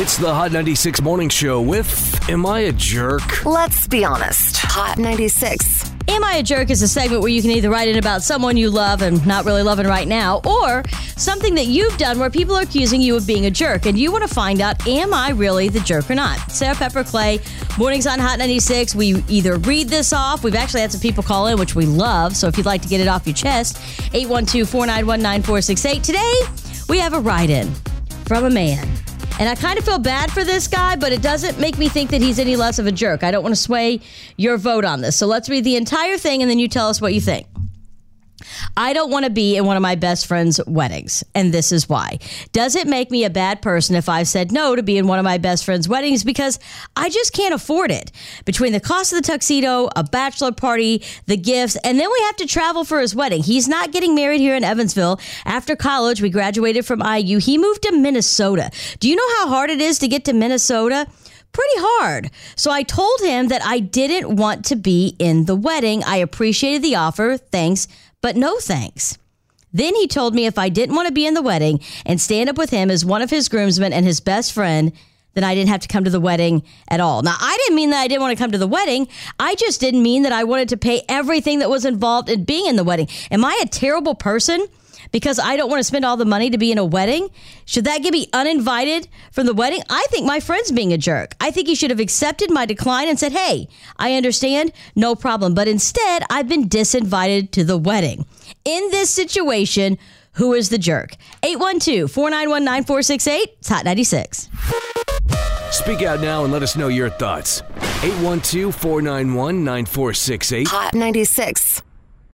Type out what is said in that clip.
It's the Hot 96 Morning Show with Am I a Jerk? Let's be honest. Hot 96. Am I a Jerk is a segment where you can either write in about someone you love and not really loving right now, or something that you've done where people are accusing you of being a jerk, and you want to find out, am I really the jerk or not? Sarah Pepper Clay, mornings on Hot 96. We either read this off, we've actually had some people call in, which we love, so if you'd like to get it off your chest, 812 491 9468. Today, we have a write in from a man. And I kind of feel bad for this guy, but it doesn't make me think that he's any less of a jerk. I don't want to sway your vote on this. So let's read the entire thing and then you tell us what you think. I don't want to be in one of my best friend's weddings, and this is why. Does it make me a bad person if I've said no to be in one of my best friend's weddings because I just can't afford it? Between the cost of the tuxedo, a bachelor party, the gifts, and then we have to travel for his wedding. He's not getting married here in Evansville. After college, we graduated from IU. He moved to Minnesota. Do you know how hard it is to get to Minnesota? pretty hard. So I told him that I didn't want to be in the wedding. I appreciated the offer. Thanks, but no thanks. Then he told me if I didn't want to be in the wedding and stand up with him as one of his groomsmen and his best friend, then I didn't have to come to the wedding at all. Now, I didn't mean that I didn't want to come to the wedding. I just didn't mean that I wanted to pay everything that was involved in being in the wedding. Am I a terrible person? because I don't want to spend all the money to be in a wedding? Should that get me uninvited from the wedding? I think my friend's being a jerk. I think he should have accepted my decline and said, hey, I understand, no problem. But instead, I've been disinvited to the wedding. In this situation, who is the jerk? 812 491 9468. It's Hot 96. Speak out now and let us know your thoughts. 812 491 9468. Hot 96.